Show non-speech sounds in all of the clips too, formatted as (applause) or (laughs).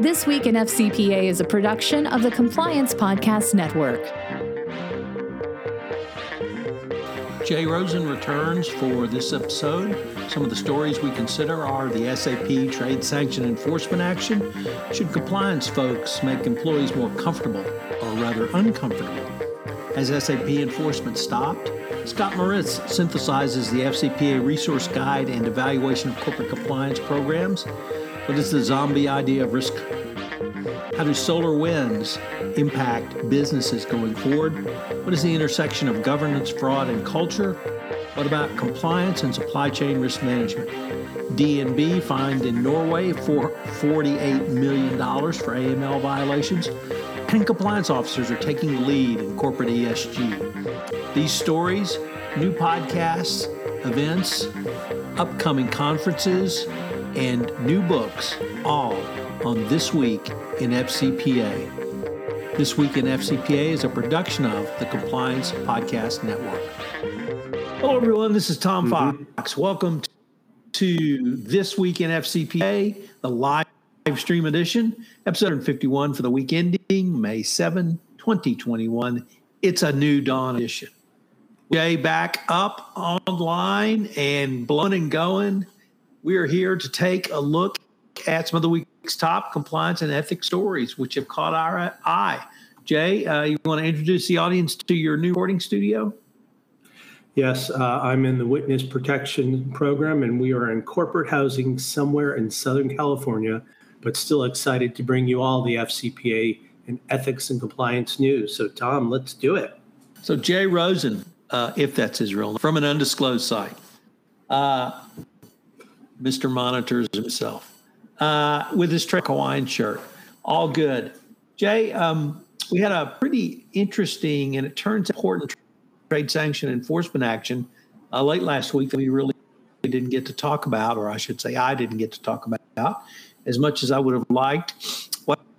This Week in FCPA is a production of the Compliance Podcast Network. Jay Rosen returns for this episode. Some of the stories we consider are the SAP trade sanction enforcement action. Should compliance folks make employees more comfortable or rather uncomfortable? Has SAP enforcement stopped? Scott Moritz synthesizes the FCPA resource guide and evaluation of corporate compliance programs. What is the zombie idea of risk? How do SolarWinds impact businesses going forward? What is the intersection of governance, fraud, and culture? What about compliance and supply chain risk management? DNB fined in Norway for $48 million for AML violations, and compliance officers are taking the lead in corporate ESG. These stories, new podcasts, events, upcoming conferences, and new books, all on This Week in FCPA. This Week in FCPA is a production of the Compliance Podcast Network. Hello, everyone. This is Tom mm-hmm. Fox. Welcome to This Week in FCPA, the live stream edition, episode 51 for the week ending May 7, 2021. It's a new dawn edition. Jay back up online and blowing and going. We are here to take a look at some of the week's top compliance and ethics stories, which have caught our eye. Jay, uh, you want to introduce the audience to your new recording studio? Yes, uh, I'm in the Witness Protection Program, and we are in corporate housing somewhere in Southern California, but still excited to bring you all the FCPA and ethics and compliance news. So, Tom, let's do it. So, Jay Rosen, uh, if that's his real name, from an undisclosed site, uh, Mr. Monitors himself uh, with his Trek Hawaiian shirt. All good. Jay, um, we had a pretty interesting and it turns important trade sanction enforcement action uh, late last week that we really didn't get to talk about, or I should say, I didn't get to talk about as much as I would have liked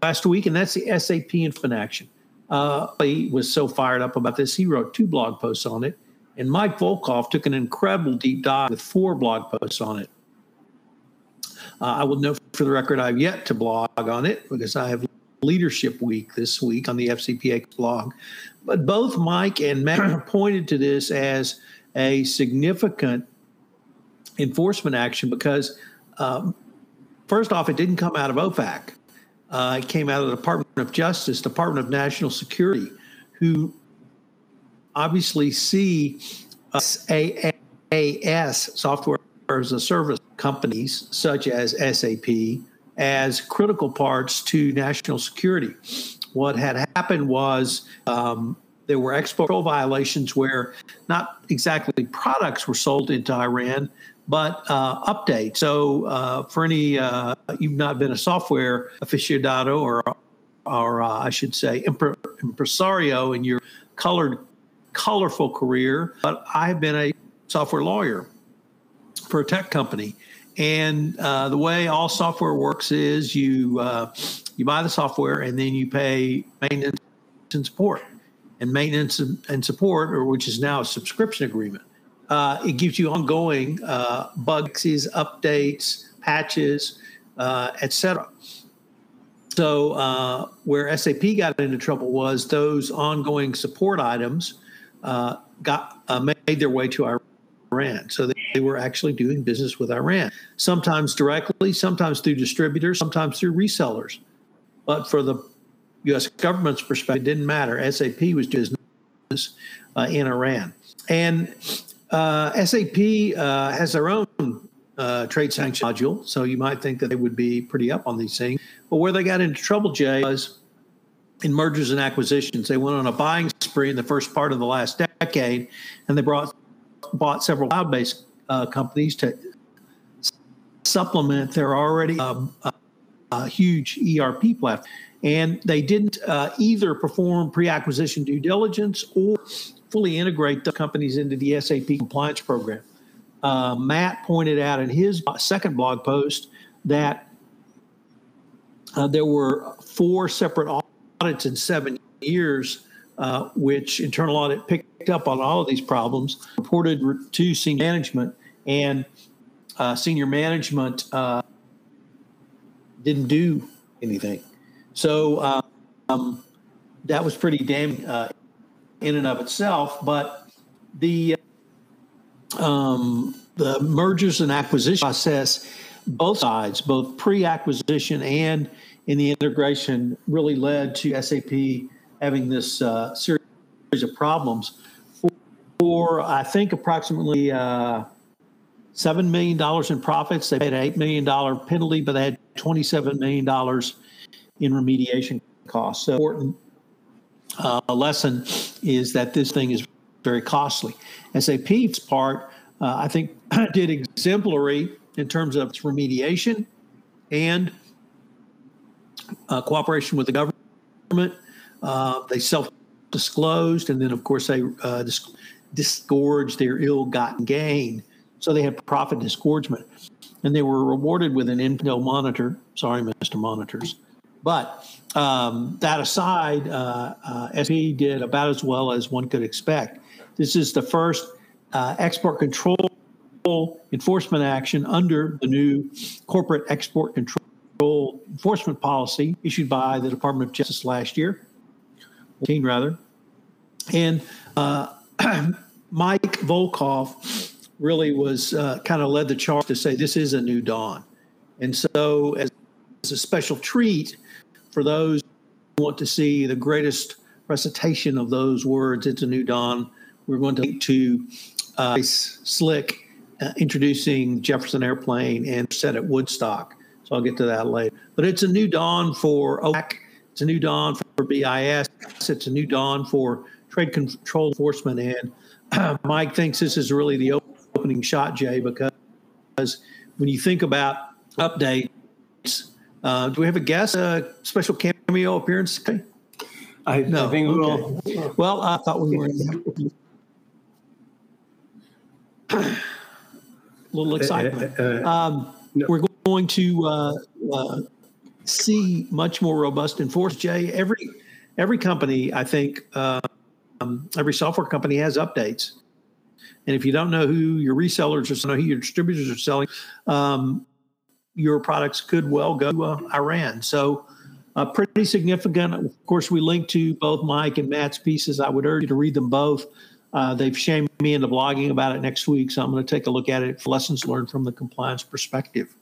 last week, and that's the SAP enforcement action. Uh, he was so fired up about this, he wrote two blog posts on it, and Mike Volkov took an incredible deep dive with four blog posts on it. Uh, I will note for the record, I've yet to blog on it because I have leadership week this week on the FCPA blog. But both Mike and Matt pointed to this as a significant enforcement action because, um, first off, it didn't come out of OFAC. Uh, it came out of the Department of Justice, Department of National Security, who obviously see SaaS software as a service companies such as SAP as critical parts to national security. What had happened was um, there were export control violations where not exactly products were sold into Iran, but uh, updates. So, uh, for any uh, you've not been a software aficionado or, or uh, I should say, impresario in your colored, colorful career, but I've been a software lawyer for a tech company. And uh, the way all software works is you uh, you buy the software and then you pay maintenance and support. And maintenance and support, or which is now a subscription agreement, uh, it gives you ongoing uh, bugs, updates, patches, uh, etc. So uh, where SAP got into trouble was those ongoing support items got made their way to Iran. So they were actually doing business with Iran, sometimes directly, sometimes through distributors, sometimes through resellers. But for the U.S. government's perspective, it didn't matter. SAP was doing business uh, in Iran. And uh, SAP uh, has their own uh, trade sanction module, so you might think that they would be pretty up on these things. But where they got into trouble, Jay, was in mergers and acquisitions. They went on a buying spree in the first part of the last decade, and they brought bought several cloud-based uh, companies to supplement their already um, uh, a huge ERP platform. And they didn't uh, either perform pre acquisition due diligence or fully integrate the companies into the SAP compliance program. Uh, Matt pointed out in his second blog post that uh, there were four separate audits in seven years, uh, which internal audit picked up on all of these problems, reported to senior management, and uh, senior management uh, didn't do anything. So um, that was pretty damning uh, in and of itself. But the um, the mergers and acquisition process, both sides, both pre-acquisition and in the integration, really led to SAP having this uh, series of problems. For, for I think approximately uh, seven million dollars in profits, they paid an eight million dollar penalty, but they had twenty-seven million dollars in remediation costs. So important uh, lesson is that this thing is very costly. SAP's part, uh, I think, (clears throat) did exemplary in terms of its remediation and uh, cooperation with the government. Uh, they self disclosed, and then, of course, they uh, dis- disgorged their ill gotten gain. So they had profit disgorgement. And they were rewarded with an Intel monitor. Sorry, Mr. Monitors. But um, that aside, uh, uh, SAP did about as well as one could expect. This is the first uh, export control enforcement action under the new corporate export control enforcement policy issued by the Department of Justice last year, 14 rather. And uh, (clears throat) Mike Volkov really was uh, kind of led the charge to say this is a new dawn. And so, as, as a special treat, for those who want to see the greatest recitation of those words, It's a New Dawn, we're going to link to uh, Slick uh, introducing Jefferson Airplane and set at Woodstock. So I'll get to that later. But it's a new dawn for OAC. It's a new dawn for BIS. It's a new dawn for trade control enforcement. And uh, Mike thinks this is really the opening shot, Jay, because when you think about updates, uh, do we have a guest, a special cameo appearance? Okay. I, no, I think we will. Well, I thought we were a little excitement. Uh, uh, uh, um, no. We're going to uh, uh, see much more robust enforcement. Jay, every every company, I think, um, every software company has updates. And if you don't know who your resellers are, know who your distributors are selling, um, your products could well go to uh, Iran. So, uh, pretty significant. Of course, we link to both Mike and Matt's pieces. I would urge you to read them both. Uh, they've shamed me into blogging about it next week, so I'm going to take a look at it for lessons learned from the compliance perspective.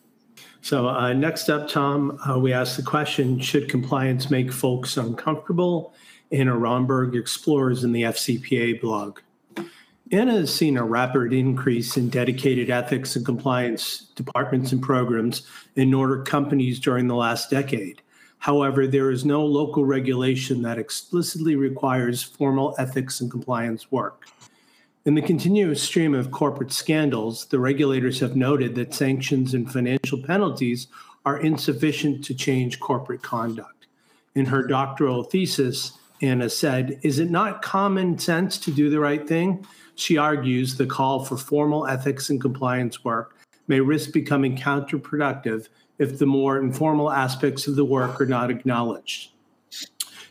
So, uh, next up, Tom, uh, we asked the question Should compliance make folks uncomfortable? Anna Romberg explores in the FCPA blog. Anna has seen a rapid increase in dedicated ethics and compliance departments and programs in Nordic companies during the last decade. However, there is no local regulation that explicitly requires formal ethics and compliance work. In the continuous stream of corporate scandals, the regulators have noted that sanctions and financial penalties are insufficient to change corporate conduct. In her doctoral thesis, Anna said, Is it not common sense to do the right thing? She argues the call for formal ethics and compliance work may risk becoming counterproductive if the more informal aspects of the work are not acknowledged.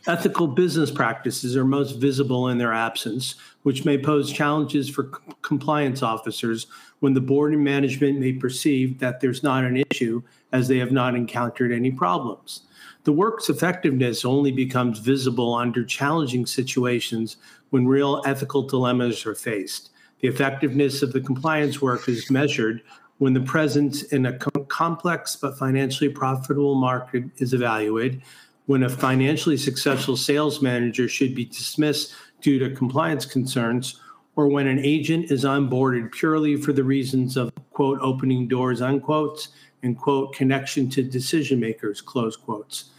Ethical business practices are most visible in their absence, which may pose challenges for c- compliance officers when the board and management may perceive that there's not an issue as they have not encountered any problems. The work's effectiveness only becomes visible under challenging situations when real ethical dilemmas are faced. The effectiveness of the compliance work is measured when the presence in a com- complex but financially profitable market is evaluated, when a financially successful sales manager should be dismissed due to compliance concerns, or when an agent is onboarded purely for the reasons of, quote, opening doors, unquote, and, quote, connection to decision makers, close quotes.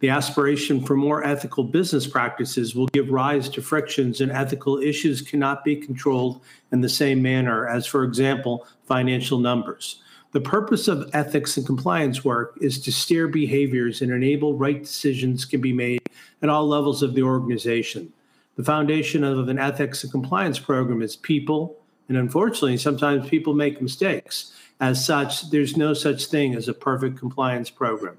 The aspiration for more ethical business practices will give rise to frictions, and ethical issues cannot be controlled in the same manner as, for example, financial numbers. The purpose of ethics and compliance work is to steer behaviors and enable right decisions can be made at all levels of the organization. The foundation of an ethics and compliance program is people, and unfortunately, sometimes people make mistakes. As such, there's no such thing as a perfect compliance program.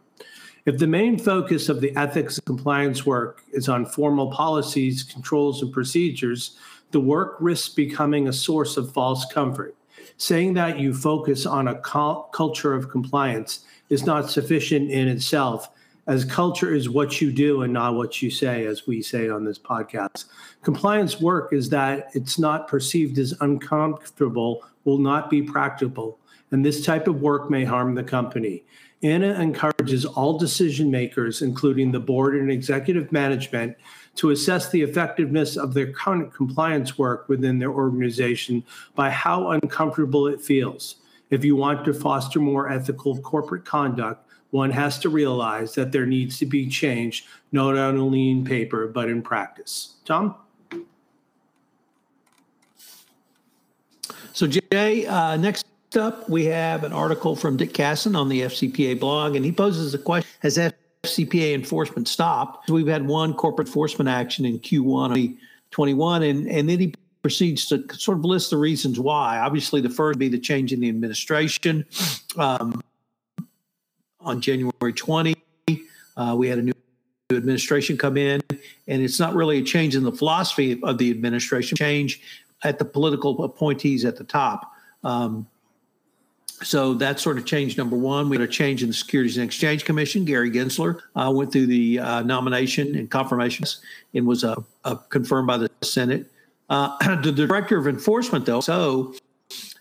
If the main focus of the ethics and compliance work is on formal policies, controls, and procedures, the work risks becoming a source of false comfort. Saying that you focus on a culture of compliance is not sufficient in itself, as culture is what you do and not what you say, as we say on this podcast. Compliance work is that it's not perceived as uncomfortable, will not be practical, and this type of work may harm the company. Anna encourages all decision makers, including the board and executive management, to assess the effectiveness of their current compliance work within their organization by how uncomfortable it feels. If you want to foster more ethical corporate conduct, one has to realize that there needs to be change, not only in paper, but in practice. Tom? So, Jay, uh, next up, we have an article from Dick Cassin on the FCPA blog, and he poses a question Has FCPA enforcement stopped? We've had one corporate enforcement action in Q1 of 21, and, and then he proceeds to sort of list the reasons why. Obviously, the first would be the change in the administration. Um, on January 20, uh, we had a new administration come in, and it's not really a change in the philosophy of the administration, change at the political appointees at the top. Um, so that sort of changed number one. We had a change in the Securities and Exchange Commission. Gary Gensler uh, went through the uh, nomination and confirmations and was uh, uh confirmed by the Senate. Uh, (clears throat) the director of enforcement, though, so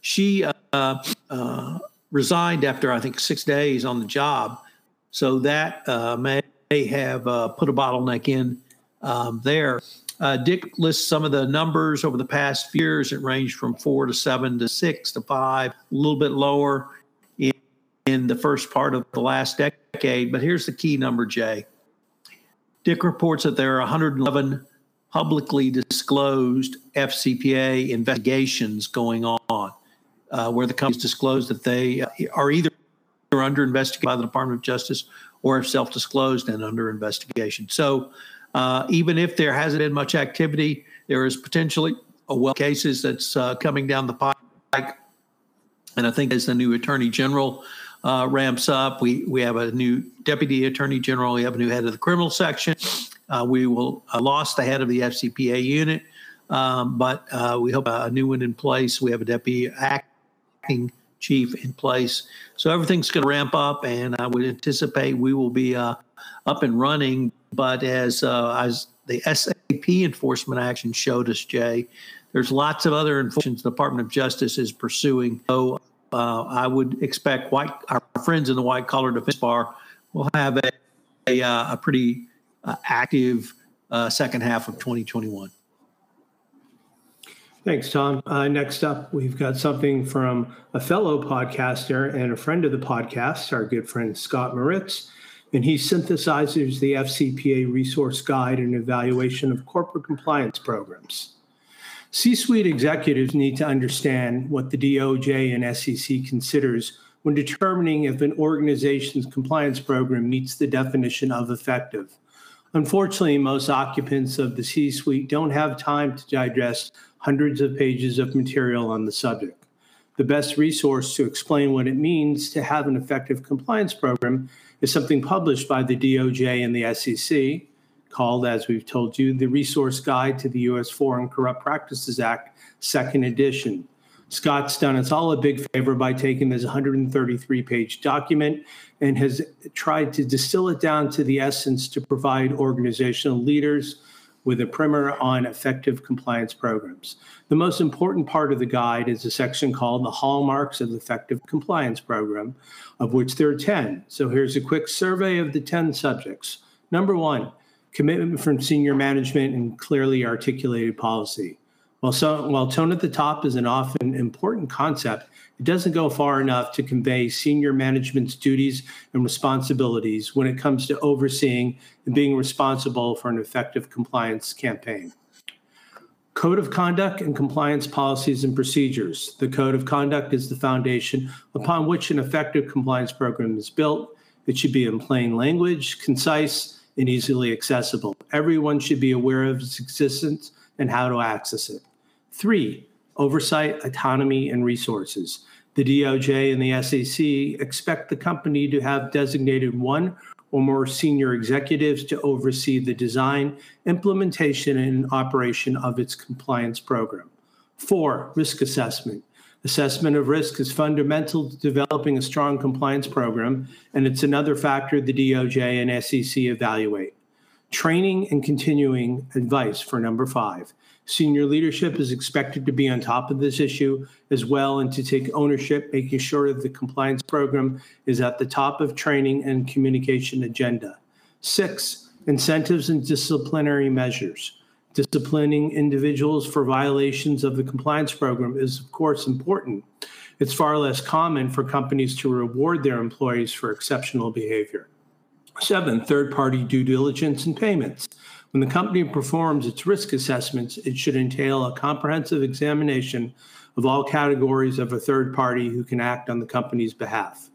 she uh, resigned after I think six days on the job. So that may, may have put a bottleneck in um, there. Uh, Dick lists some of the numbers over the past few years. It ranged from four to seven to six to five, a little bit lower in, in the first part of the last decade. But here's the key number, Jay. Dick reports that there are 111 publicly disclosed FCPA investigations going on, uh, where the companies disclose that they are either under investigation by the Department of Justice or have self disclosed and under investigation. So uh, even if there hasn't been much activity, there is potentially a well cases that's uh, coming down the pike. And I think as the new attorney general uh, ramps up, we we have a new deputy attorney general. We have a new head of the criminal section. Uh, we will uh, lost the head of the FCPA unit, um, but we hope a new one in place. We have a deputy acting chief in place, so everything's going to ramp up, and I would anticipate we will be up and running but as uh, as the SAP enforcement action showed us, Jay, there's lots of other enforcement the Department of Justice is pursuing. So uh, I would expect white our friends in the white collar defense bar will have a a, uh, a pretty uh, active uh, second half of 2021. Thanks, Tom. Uh, next up, we've got something from a fellow podcaster and a friend of the podcast, our good friend Scott Moritz and he synthesizes the FCPA resource guide and evaluation of corporate compliance programs. C suite executives need to understand what the DOJ and SEC considers when determining if an organization's compliance program meets the definition of effective. Unfortunately, most occupants of the C suite don't have time to digest hundreds of pages of material on the subject. The best resource to explain what it means to have an effective compliance program is something published by the DOJ and the SEC called, as we've told you, the Resource Guide to the U.S. Foreign Corrupt Practices Act, second edition. Scott's done us all a big favor by taking this 133 page document and has tried to distill it down to the essence to provide organizational leaders with a primer on effective compliance programs. The most important part of the guide is a section called the Hallmarks of Effective Compliance Program, of which there are 10. So here's a quick survey of the 10 subjects. Number one, commitment from senior management and clearly articulated policy. While, so, while tone at the top is an often important concept, it doesn't go far enough to convey senior management's duties and responsibilities when it comes to overseeing and being responsible for an effective compliance campaign. Code of Conduct and Compliance Policies and Procedures. The Code of Conduct is the foundation upon which an effective compliance program is built. It should be in plain language, concise, and easily accessible. Everyone should be aware of its existence and how to access it. Three, oversight, autonomy, and resources. The DOJ and the SEC expect the company to have designated one or more senior executives to oversee the design, implementation, and operation of its compliance program. Four, risk assessment. Assessment of risk is fundamental to developing a strong compliance program, and it's another factor the DOJ and SEC evaluate. Training and continuing advice for number five. Senior leadership is expected to be on top of this issue as well and to take ownership, making sure that the compliance program is at the top of training and communication agenda. Six, incentives and disciplinary measures. Disciplining individuals for violations of the compliance program is, of course, important. It's far less common for companies to reward their employees for exceptional behavior. Seven, third party due diligence and payments. When the company performs its risk assessments, it should entail a comprehensive examination of all categories of a third party who can act on the company's behalf.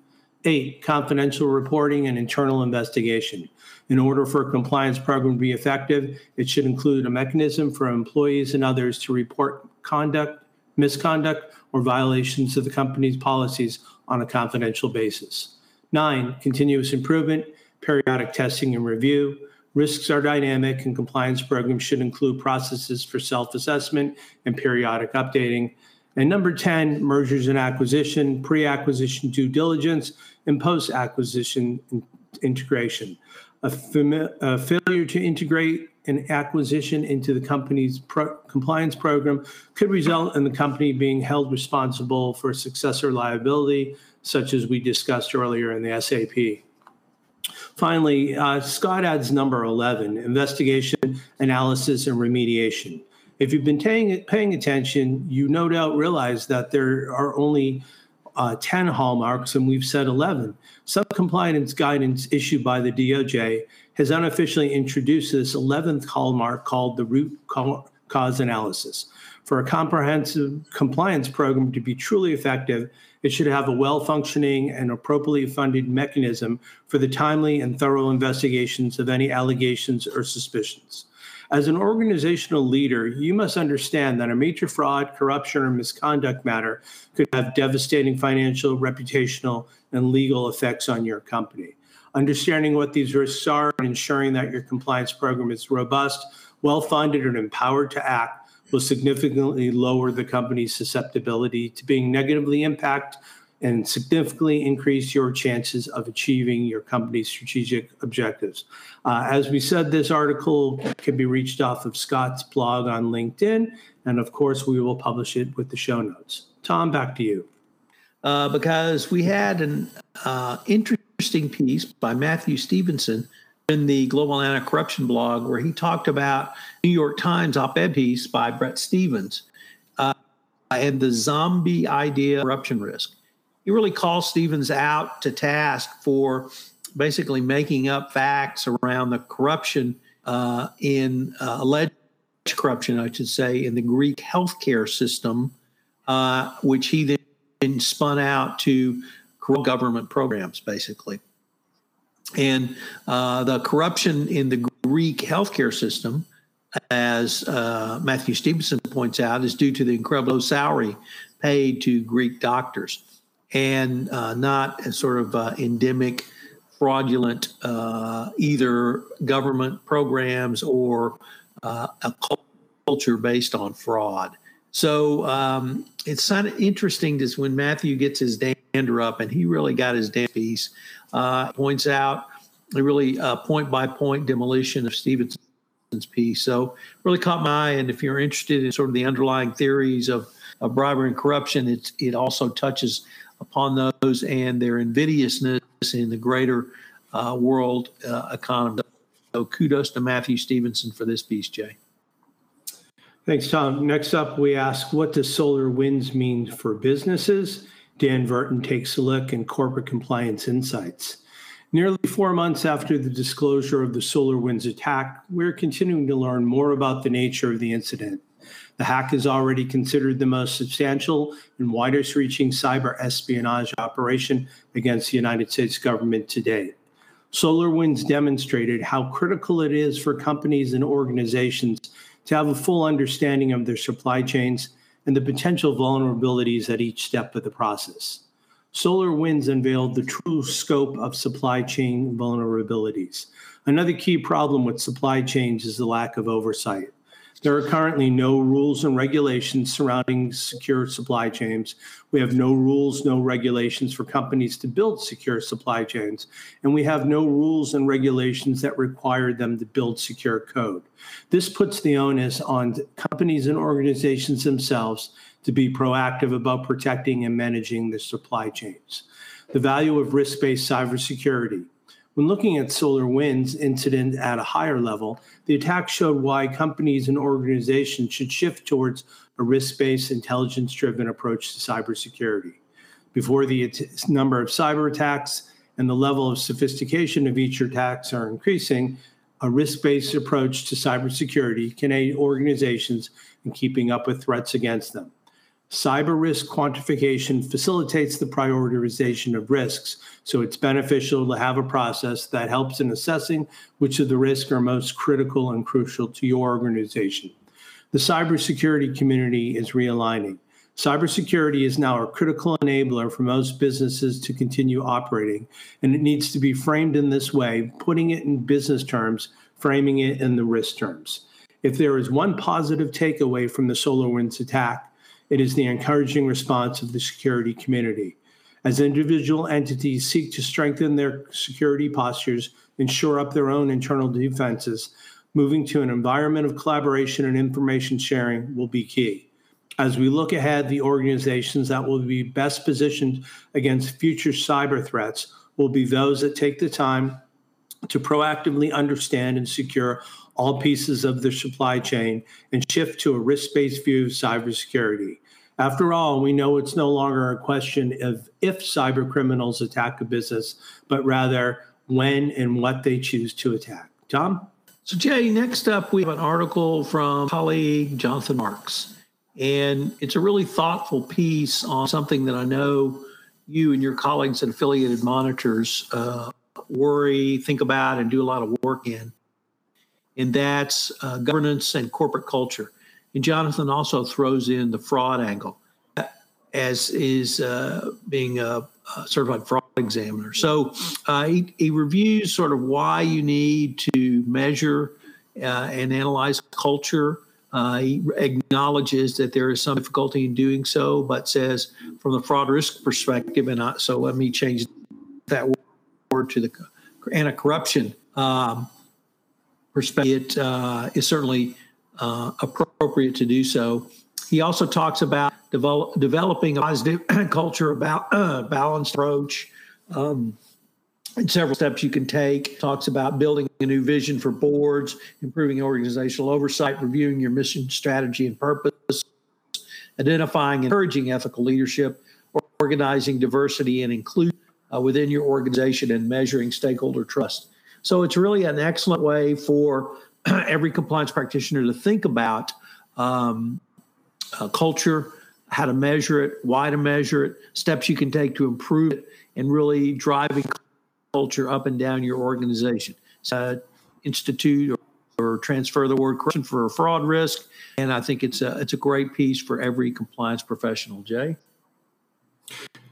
Eight, confidential reporting and internal investigation. In order for a compliance program to be effective, it should include a mechanism for employees and others to report conduct, misconduct, or violations of the company's policies on a confidential basis. Nine, continuous improvement, periodic testing and review. Risks are dynamic, and compliance programs should include processes for self assessment and periodic updating. And number 10, mergers and acquisition, pre acquisition due diligence, and post acquisition integration. A, fami- a, failure to integrate an acquisition into the company's pro- compliance program could result in the company being held responsible for successor liability, such as we discussed earlier in the SAP. Finally, uh, Scott adds number 11 investigation, analysis, and remediation. If you've been paying, paying attention, you no doubt realize that there are only uh, 10 hallmarks, and we've said 11. Some compliance guidance issued by the DOJ has unofficially introduced this 11th hallmark called the root cause analysis. For a comprehensive compliance program to be truly effective, it should have a well functioning and appropriately funded mechanism for the timely and thorough investigations of any allegations or suspicions. As an organizational leader, you must understand that a major fraud, corruption, or misconduct matter could have devastating financial, reputational, and legal effects on your company. Understanding what these risks are and ensuring that your compliance program is robust, well funded, and empowered to act will significantly lower the company's susceptibility to being negatively impacted and significantly increase your chances of achieving your company's strategic objectives. Uh, as we said, this article can be reached off of Scott's blog on LinkedIn. And of course, we will publish it with the show notes. Tom, back to you. Uh, because we had an uh, interesting piece by Matthew Stephenson in the Global Anti Corruption blog where he talked about New York Times op ed piece by Bret Stephens uh, and the zombie idea corruption risk. He really calls Stephens out to task for basically making up facts around the corruption uh, in uh, alleged corruption, I should say, in the Greek healthcare system, uh, which he then spun out to corrupt government programs, basically. And uh, the corruption in the Greek healthcare system, as uh, Matthew Stephenson points out, is due to the incredible salary paid to Greek doctors and uh, not a sort of uh, endemic, fraudulent uh, either government programs or uh, a culture based on fraud. So um, it's kind of interesting to when Matthew gets his dander up, and he really got his damn piece uh, points out a really uh, point by point demolition of Stevenson's piece. So really caught my eye. And if you're interested in sort of the underlying theories of, of bribery and corruption, it's, it also touches upon those and their invidiousness in the greater uh, world uh, economy. So kudos to Matthew Stephenson for this piece, Jay. Thanks, Tom. Next up, we ask, what does SolarWinds mean for businesses? Dan Verton takes a look in corporate compliance insights. Nearly four months after the disclosure of the SolarWinds attack, we're continuing to learn more about the nature of the incident. The hack is already considered the most substantial and widest reaching cyber espionage operation against the United States government to date. SolarWinds demonstrated how critical it is for companies and organizations to have a full understanding of their supply chains and the potential vulnerabilities at each step of the process. SolarWinds unveiled the true scope of supply chain vulnerabilities. Another key problem with supply chains is the lack of oversight. There are currently no rules and regulations surrounding secure supply chains. We have no rules, no regulations for companies to build secure supply chains. And we have no rules and regulations that require them to build secure code. This puts the onus on companies and organizations themselves to be proactive about protecting and managing the supply chains. The value of risk based cybersecurity. When looking at SolarWinds incident at a higher level, the attack showed why companies and organizations should shift towards a risk-based, intelligence-driven approach to cybersecurity. Before the number of cyber attacks and the level of sophistication of each attacks are increasing, a risk-based approach to cybersecurity can aid organizations in keeping up with threats against them. Cyber risk quantification facilitates the prioritization of risks, so it's beneficial to have a process that helps in assessing which of the risks are most critical and crucial to your organization. The cybersecurity community is realigning. Cybersecurity is now a critical enabler for most businesses to continue operating, and it needs to be framed in this way, putting it in business terms, framing it in the risk terms. If there is one positive takeaway from the SolarWinds attack, it is the encouraging response of the security community. As individual entities seek to strengthen their security postures and shore up their own internal defenses, moving to an environment of collaboration and information sharing will be key. As we look ahead, the organizations that will be best positioned against future cyber threats will be those that take the time to proactively understand and secure all pieces of their supply chain and shift to a risk based view of cybersecurity. After all, we know it's no longer a question of if cyber criminals attack a business, but rather when and what they choose to attack. Tom? So, Jay, next up, we have an article from colleague Jonathan Marks. And it's a really thoughtful piece on something that I know you and your colleagues at affiliated monitors uh, worry, think about, and do a lot of work in and that's uh, governance and corporate culture. And Jonathan also throws in the fraud angle, as is uh, being a, a, certified fraud examiner. So uh, he, he, reviews sort of why you need to measure uh, and analyze culture. Uh, he acknowledges that there is some difficulty in doing so, but says from the fraud risk perspective, and I, so let me change that word to the anti corruption. Um, perspective, it uh, is certainly uh, appropriate to do so. He also talks about develop, developing a positive (clears throat) culture about uh, balanced approach um, and several steps you can take. Talks about building a new vision for boards, improving organizational oversight, reviewing your mission, strategy, and purpose, identifying and encouraging ethical leadership, organizing diversity and inclusion uh, within your organization, and measuring stakeholder trust. So it's really an excellent way for (clears throat) every compliance practitioner to think about um, uh, culture, how to measure it, why to measure it, steps you can take to improve it, and really driving culture up and down your organization. Uh, institute or, or, transfer the word corruption for a fraud risk, and I think it's a it's a great piece for every compliance professional. Jay.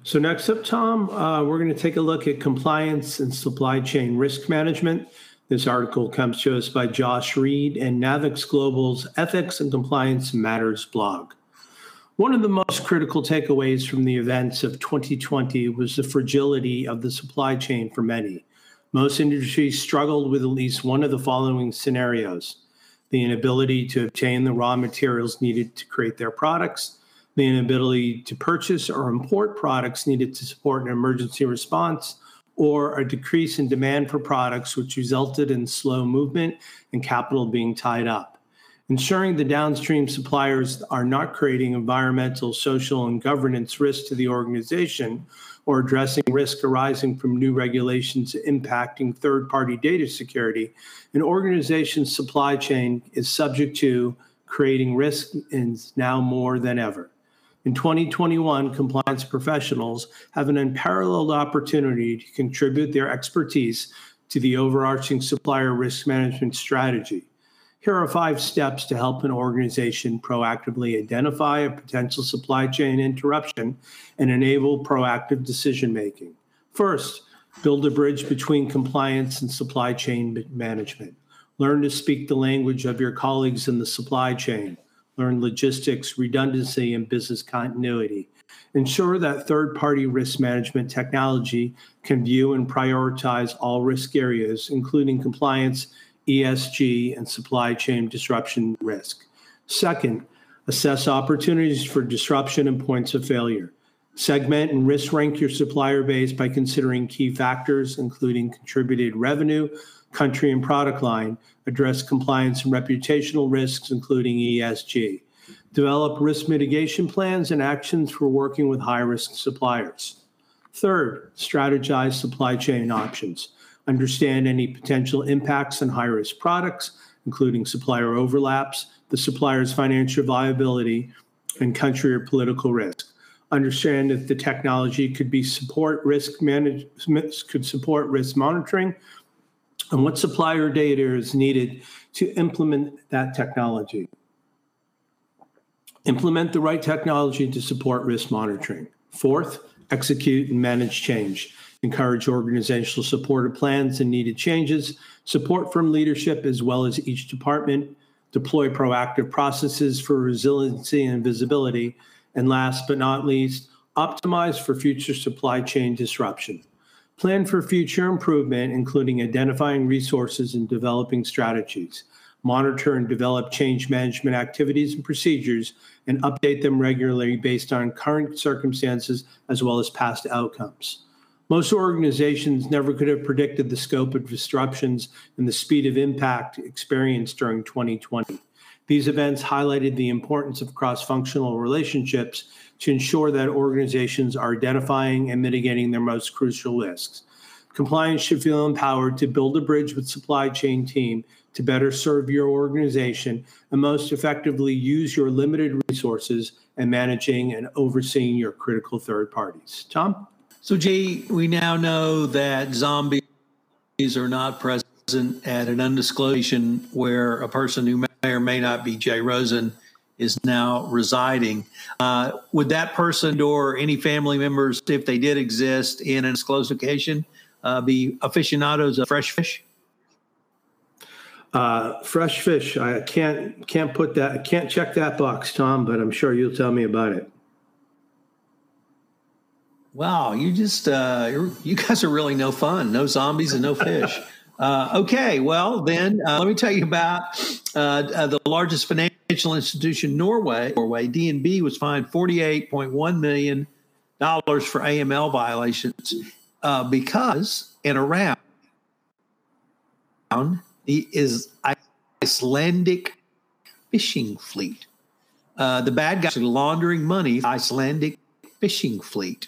So next up, Tom, uh, we're going to take a look at compliance and supply chain risk management. This article comes to us by Josh Reed and NAVEX Global's Ethics and Compliance Matters blog. One of the most critical takeaways from the events of 2020 was the fragility of the supply chain for many. Most industries struggled with at least one of the following scenarios the inability to obtain the raw materials needed to create their products, the inability to purchase or import products needed to support an emergency response, or a decrease in demand for products, which resulted in slow movement and capital being tied up. Ensuring the downstream suppliers are not creating environmental, social, and governance risks to the organization or addressing risk arising from new regulations impacting third party data security, an organization's supply chain is subject to creating risk is now more than ever. In 2021, compliance professionals have an unparalleled opportunity to contribute their expertise to the overarching supplier risk management strategy. Here are five steps to help an organization proactively identify a potential supply chain interruption and enable proactive decision making. First, build a bridge between compliance and supply chain management. Learn to speak the language of your colleagues in the supply chain learn logistics, redundancy, and business continuity. Ensure that third party risk management technology can view and prioritize all risk areas, including compliance, ESG, and supply chain disruption risk. Second, assess opportunities for disruption and points of failure. Segment and risk rank your supplier base by considering key factors, including contributed revenue, country and product line, address compliance and reputational risks, including ESG, develop risk mitigation plans and actions for working with high risk suppliers. Third, strategize supply chain options. Understand any potential impacts on high risk products, including supplier overlaps, the supplier's financial viability, and country or political risk. Understand if the technology could be support risk management, could support risk monitoring, and what supplier data is needed to implement that technology. Implement the right technology to support risk monitoring. Fourth, execute and manage change. Encourage organizational support of plans and needed changes, support from leadership as well as each department, deploy proactive processes for resiliency and visibility, and last but not least, optimize for future supply chain disruption. Plan for future improvement, including identifying resources and developing strategies. Monitor and develop change management activities and procedures and update them regularly based on current circumstances as well as past outcomes. Most organizations never could have predicted the scope of disruptions and the speed of impact experienced during 2020. These events highlighted the importance of cross functional relationships to ensure that organizations are identifying and mitigating their most crucial risks. Compliance should feel empowered to build a bridge with supply chain team to better serve your organization and most effectively use your limited resources and managing and overseeing your critical third parties. Tom? So, Jay, we now know that zombies are not present at an undisclosed where a person who may or may not be Jay Rosen is now residing. Uh, would that person or any family members, if they did exist in an undisclosed location, uh, be aficionados of fresh fish? Uh, fresh fish. I can't can't put that. I Can't check that box, Tom. But I'm sure you'll tell me about it. Wow, you just uh, you guys are really no fun. No zombies and no fish. (laughs) Uh, okay, well then uh, let me tell you about uh, uh the largest financial institution, Norway. Norway DNB was fined forty-eight point one million dollars for AML violations uh, because and around the is Icelandic fishing fleet. Uh, the bad guys are laundering money, Icelandic fishing fleet,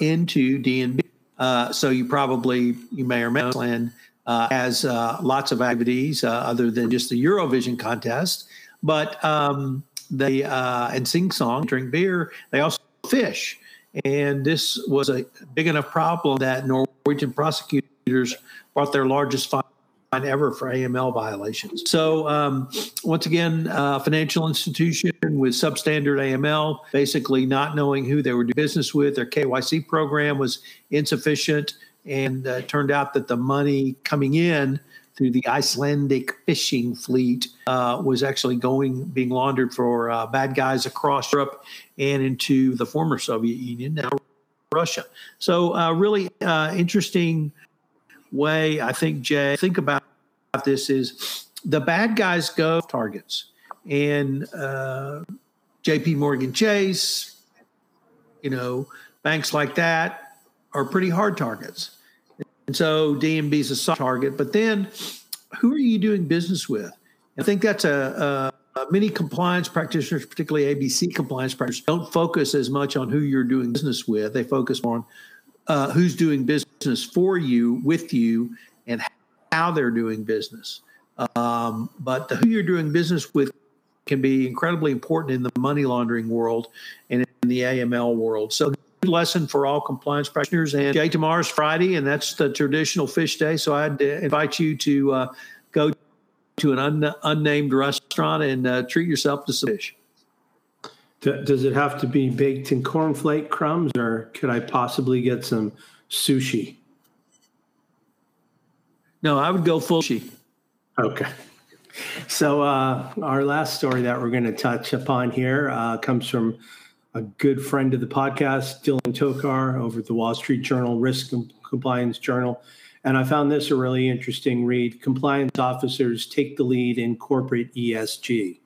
into DNB. so you probably you may or may not Iceland uh, has uh, lots of activities uh, other than just the Eurovision contest. But um, they uh, and sing song, drink beer. They also fish, and this was a big enough problem that Norwegian prosecutors brought their largest fine ever for AML violations. So um, once again, uh, financial institution with substandard AML, basically not knowing who they were doing business with. Their KYC program was insufficient and uh, turned out that the money coming in through the Icelandic fishing fleet uh, was actually going being laundered for uh, bad guys across Europe and into the former Soviet Union, now Russia. So, uh, really uh, interesting way I think Jay think about this is the bad guys go targets, and uh, J.P. Morgan Chase, you know, banks like that are pretty hard targets. And so DNB is a target. But then who are you doing business with? I think that's a, a many compliance practitioners, particularly ABC compliance practitioners, don't focus as much on who you're doing business with. They focus on uh, who's doing business for you, with you, and how they're doing business. Um, but who you're doing business with can be incredibly important in the money laundering world and in the AML world. So, lesson for all compliance practitioners. And Jay, tomorrow's Friday, and that's the traditional fish day. So, I'd invite you to uh, go to an un- unnamed restaurant and uh, treat yourself to some fish. Does it have to be baked in cornflake crumbs, or could I possibly get some sushi? No, I would go full sushi. Okay. So, uh, our last story that we're going to touch upon here uh, comes from a good friend of the podcast, Dylan Tokar, over at the Wall Street Journal Risk Compliance Journal. And I found this a really interesting read. Compliance officers take the lead in corporate ESG.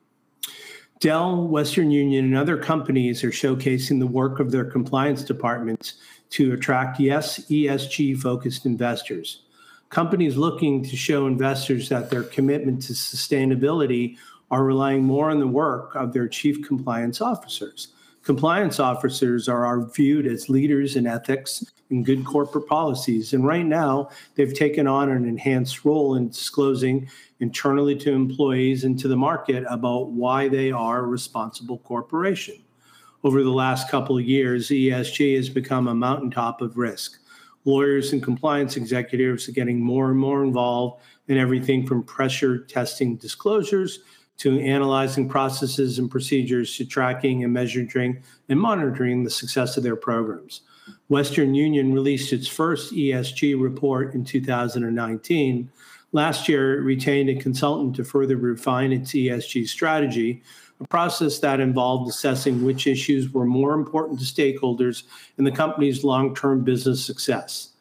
Dell, Western Union, and other companies are showcasing the work of their compliance departments to attract, yes, ESG focused investors. Companies looking to show investors that their commitment to sustainability are relying more on the work of their chief compliance officers. Compliance officers are, are viewed as leaders in ethics and good corporate policies. And right now, they've taken on an enhanced role in disclosing internally to employees and to the market about why they are a responsible corporation. Over the last couple of years, ESG has become a mountaintop of risk. Lawyers and compliance executives are getting more and more involved in everything from pressure testing disclosures to analyzing processes and procedures to tracking and measuring and monitoring the success of their programs. Western Union released its first ESG report in 2019. Last year, it retained a consultant to further refine its ESG strategy, a process that involved assessing which issues were more important to stakeholders in the company's long term business success.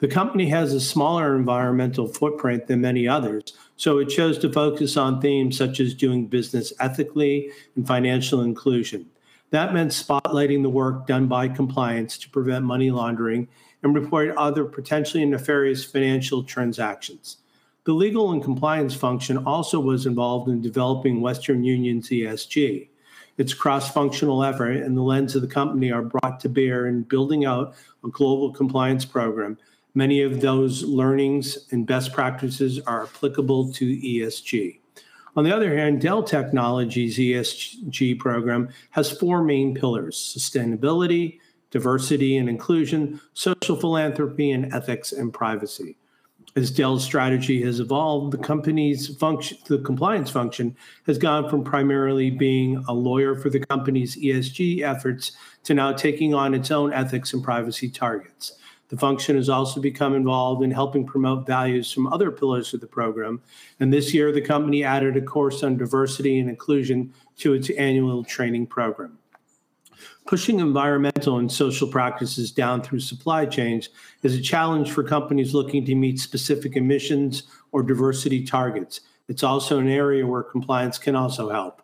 The company has a smaller environmental footprint than many others, so it chose to focus on themes such as doing business ethically and financial inclusion. That meant spotlighting the work done by compliance to prevent money laundering and report other potentially nefarious financial transactions. The legal and compliance function also was involved in developing Western Union's ESG. Its cross functional effort and the lens of the company are brought to bear in building out a global compliance program Many of those learnings and best practices are applicable to ESG. On the other hand, Dell Technologies ESG program has four main pillars sustainability, diversity and inclusion, social philanthropy, and ethics and privacy. As Dell's strategy has evolved, the company's function, the compliance function, has gone from primarily being a lawyer for the company's ESG efforts to now taking on its own ethics and privacy targets. The function has also become involved in helping promote values from other pillars of the program. And this year, the company added a course on diversity and inclusion to its annual training program. Pushing environmental and social practices down through supply chains is a challenge for companies looking to meet specific emissions or diversity targets. It's also an area where compliance can also help.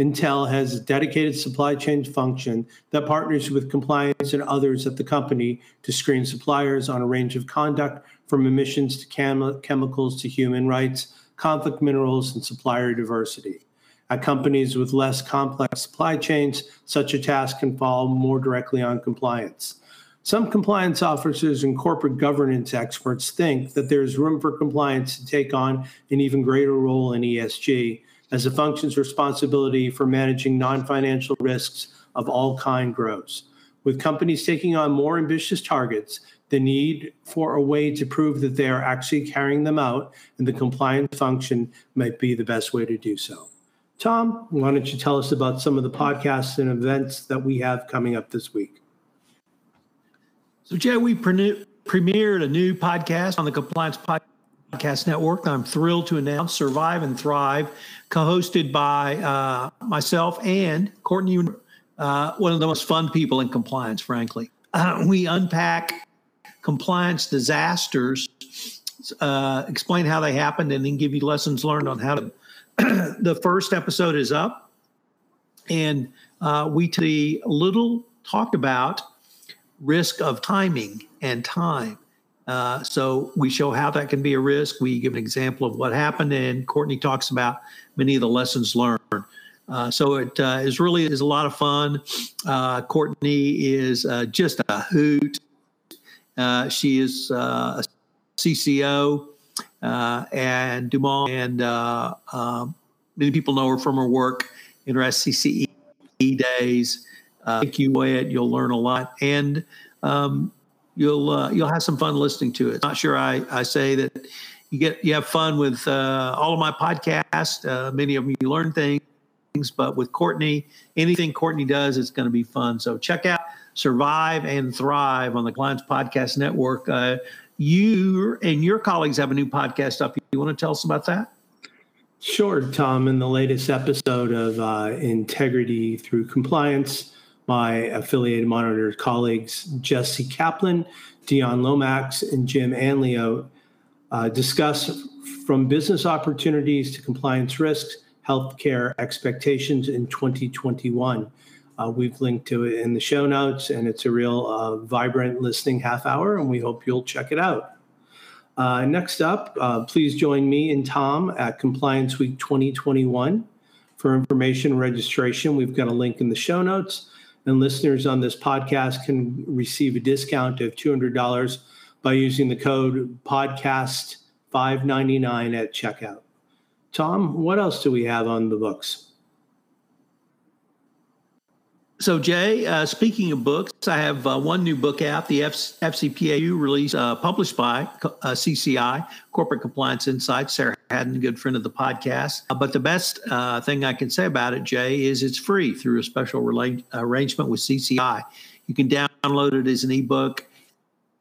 Intel has a dedicated supply chain function that partners with compliance and others at the company to screen suppliers on a range of conduct from emissions to chem- chemicals to human rights, conflict minerals, and supplier diversity. At companies with less complex supply chains, such a task can fall more directly on compliance. Some compliance officers and corporate governance experts think that there's room for compliance to take on an even greater role in ESG, as the function's responsibility for managing non-financial risks of all kind grows. With companies taking on more ambitious targets, the need for a way to prove that they are actually carrying them out and the compliance function might be the best way to do so. Tom, why don't you tell us about some of the podcasts and events that we have coming up this week? So, Jay, we pre- premiered a new podcast on the Compliance Podcast Podcast Network. I'm thrilled to announce Survive and Thrive, co hosted by uh, myself and Courtney, uh, one of the most fun people in compliance, frankly. Uh, we unpack compliance disasters, uh, explain how they happened, and then give you lessons learned on how to. (clears throat) the first episode is up, and uh, we a little talked about risk of timing and time uh, so we show how that can be a risk. We give an example of what happened, and Courtney talks about many of the lessons learned. Uh, so it uh, is really is a lot of fun. Uh, Courtney is uh, just a hoot. Uh, she is a CCO and Dumont, and um, many people know her from her work in her SCCE days. Thank you it. You'll learn a lot, and um, you'll uh, you'll have some fun listening to it. Not sure I I say that you get you have fun with uh, all of my podcasts. Uh, many of them you learn things, but with Courtney, anything Courtney does, it's going to be fun. So check out Survive and Thrive on the Compliance Podcast Network. Uh, you and your colleagues have a new podcast up. You want to tell us about that? Sure, Tom. In the latest episode of uh, Integrity Through Compliance, my affiliated monitor colleagues, Jesse Kaplan, Dion Lomax, and Jim Anlio, uh, discuss from business opportunities to compliance risks, healthcare expectations in 2021. Uh, we've linked to it in the show notes, and it's a real uh, vibrant listening half hour, and we hope you'll check it out. Uh, next up, uh, please join me and Tom at Compliance Week 2021. For information and registration, we've got a link in the show notes, and listeners on this podcast can receive a discount of $200 by using the code podcast599 at checkout. Tom, what else do we have on the books? So, Jay, uh, speaking of books, I have uh, one new book out, the F- FCPAU release, uh, published by uh, CCI, Corporate Compliance Insights. Sarah Haddon, a good friend of the podcast. Uh, but the best uh, thing I can say about it, Jay, is it's free through a special rela- arrangement with CCI. You can download it as an ebook.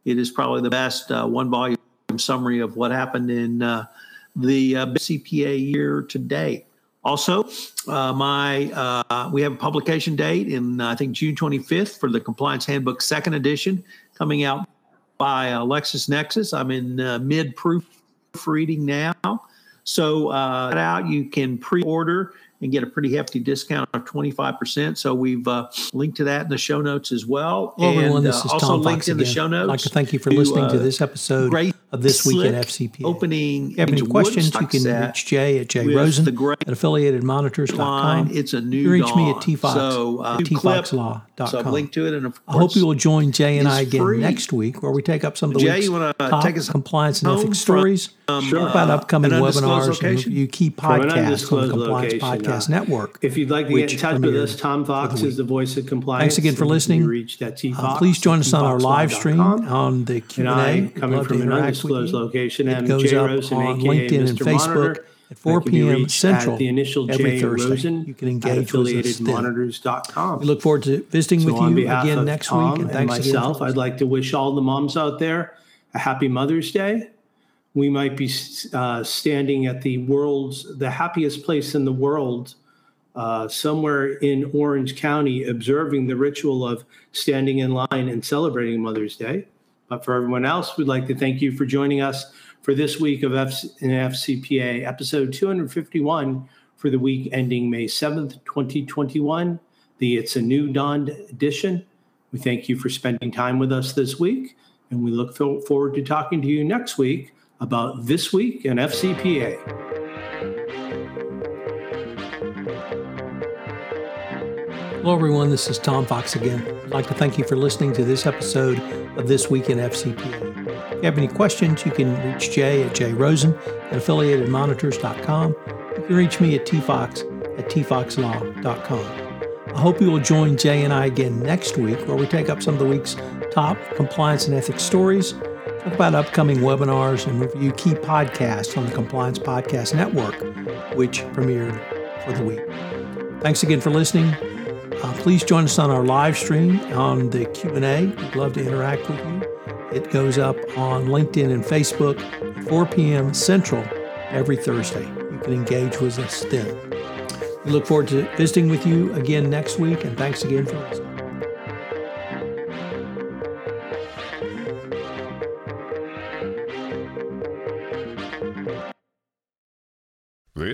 It is probably the best one volume summary of what happened in the CPA year to date. Also, uh, my uh, we have a publication date in uh, I think June 25th for the Compliance Handbook Second Edition coming out by uh, LexisNexis. I'm in uh, mid proofreading now, so uh, out you can pre-order and get a pretty hefty discount of 25%. So we've uh, linked to that in the show notes as well. Hello, and, everyone. This is also Tom linked Fox in again. the show notes. I'd like to thank you for listening to, to this episode of This Week in FCPA. Opening if you have any questions, you can reach Jay at jrosen at affiliatedmonitors.com. It's a new You reach dawn. me at tfox so, uh, at tfoxlaw.com. So I've linked to it. And of I hope you will join Jay and I again free. next week where we take up some of the Jay, week's you wanna top take us compliance and ethics stories. Um, sure. about upcoming webinars location? and review key podcasts on the Compliance location, Podcast uh, Network. If you'd like to get in touch with us, Tom Fox is the voice of compliance. Thanks again for listening. Reached at uh, please join us on our live stream on the Q&A. Coming from an undisclosed location, it goes up Rosen, on AKA LinkedIn Mr. and Facebook Monitor. at 4 p.m. Central the initial every J Thursday. Rosen you can engage with us then. affiliatedmonitors.com. We look forward to visiting So with you behalf again of next Tom week. And and thanks again. myself, I'd like to wish all the moms out there a happy Mother's Day. We might be uh, standing at the world's the happiest place in the world, uh, somewhere in Orange County, observing the ritual of standing in line and celebrating Mother's Day. But for everyone else, we'd like to thank you for joining us for this week of F- in FCPA, episode 251 for the week ending May 7th, 2021. The It's a New Dawn edition. We thank you for spending time with us this week, and we look forward to talking to you next week about This Week in FCPA. Hello, everyone. This is Tom Fox again. I'd like to thank you for listening to this episode of This Week in FCPA. If you have any questions, you can reach Jay at jrosen at affiliatedmonitors.com. You can reach me at tfox at tfoxlaw.com. I hope you will join Jay and I again next week where we take up some of the week's top compliance and ethics stories, talk about upcoming webinars, and review key podcasts on the Compliance Podcast Network, which premiered for the week. Thanks again for listening. Uh, please join us on our live stream on the Q&A. We'd love to interact with you. It goes up on LinkedIn and Facebook at 4 p.m. Central every Thursday. You can engage with us then. We look forward to visiting with you again next week, and thanks again for listening.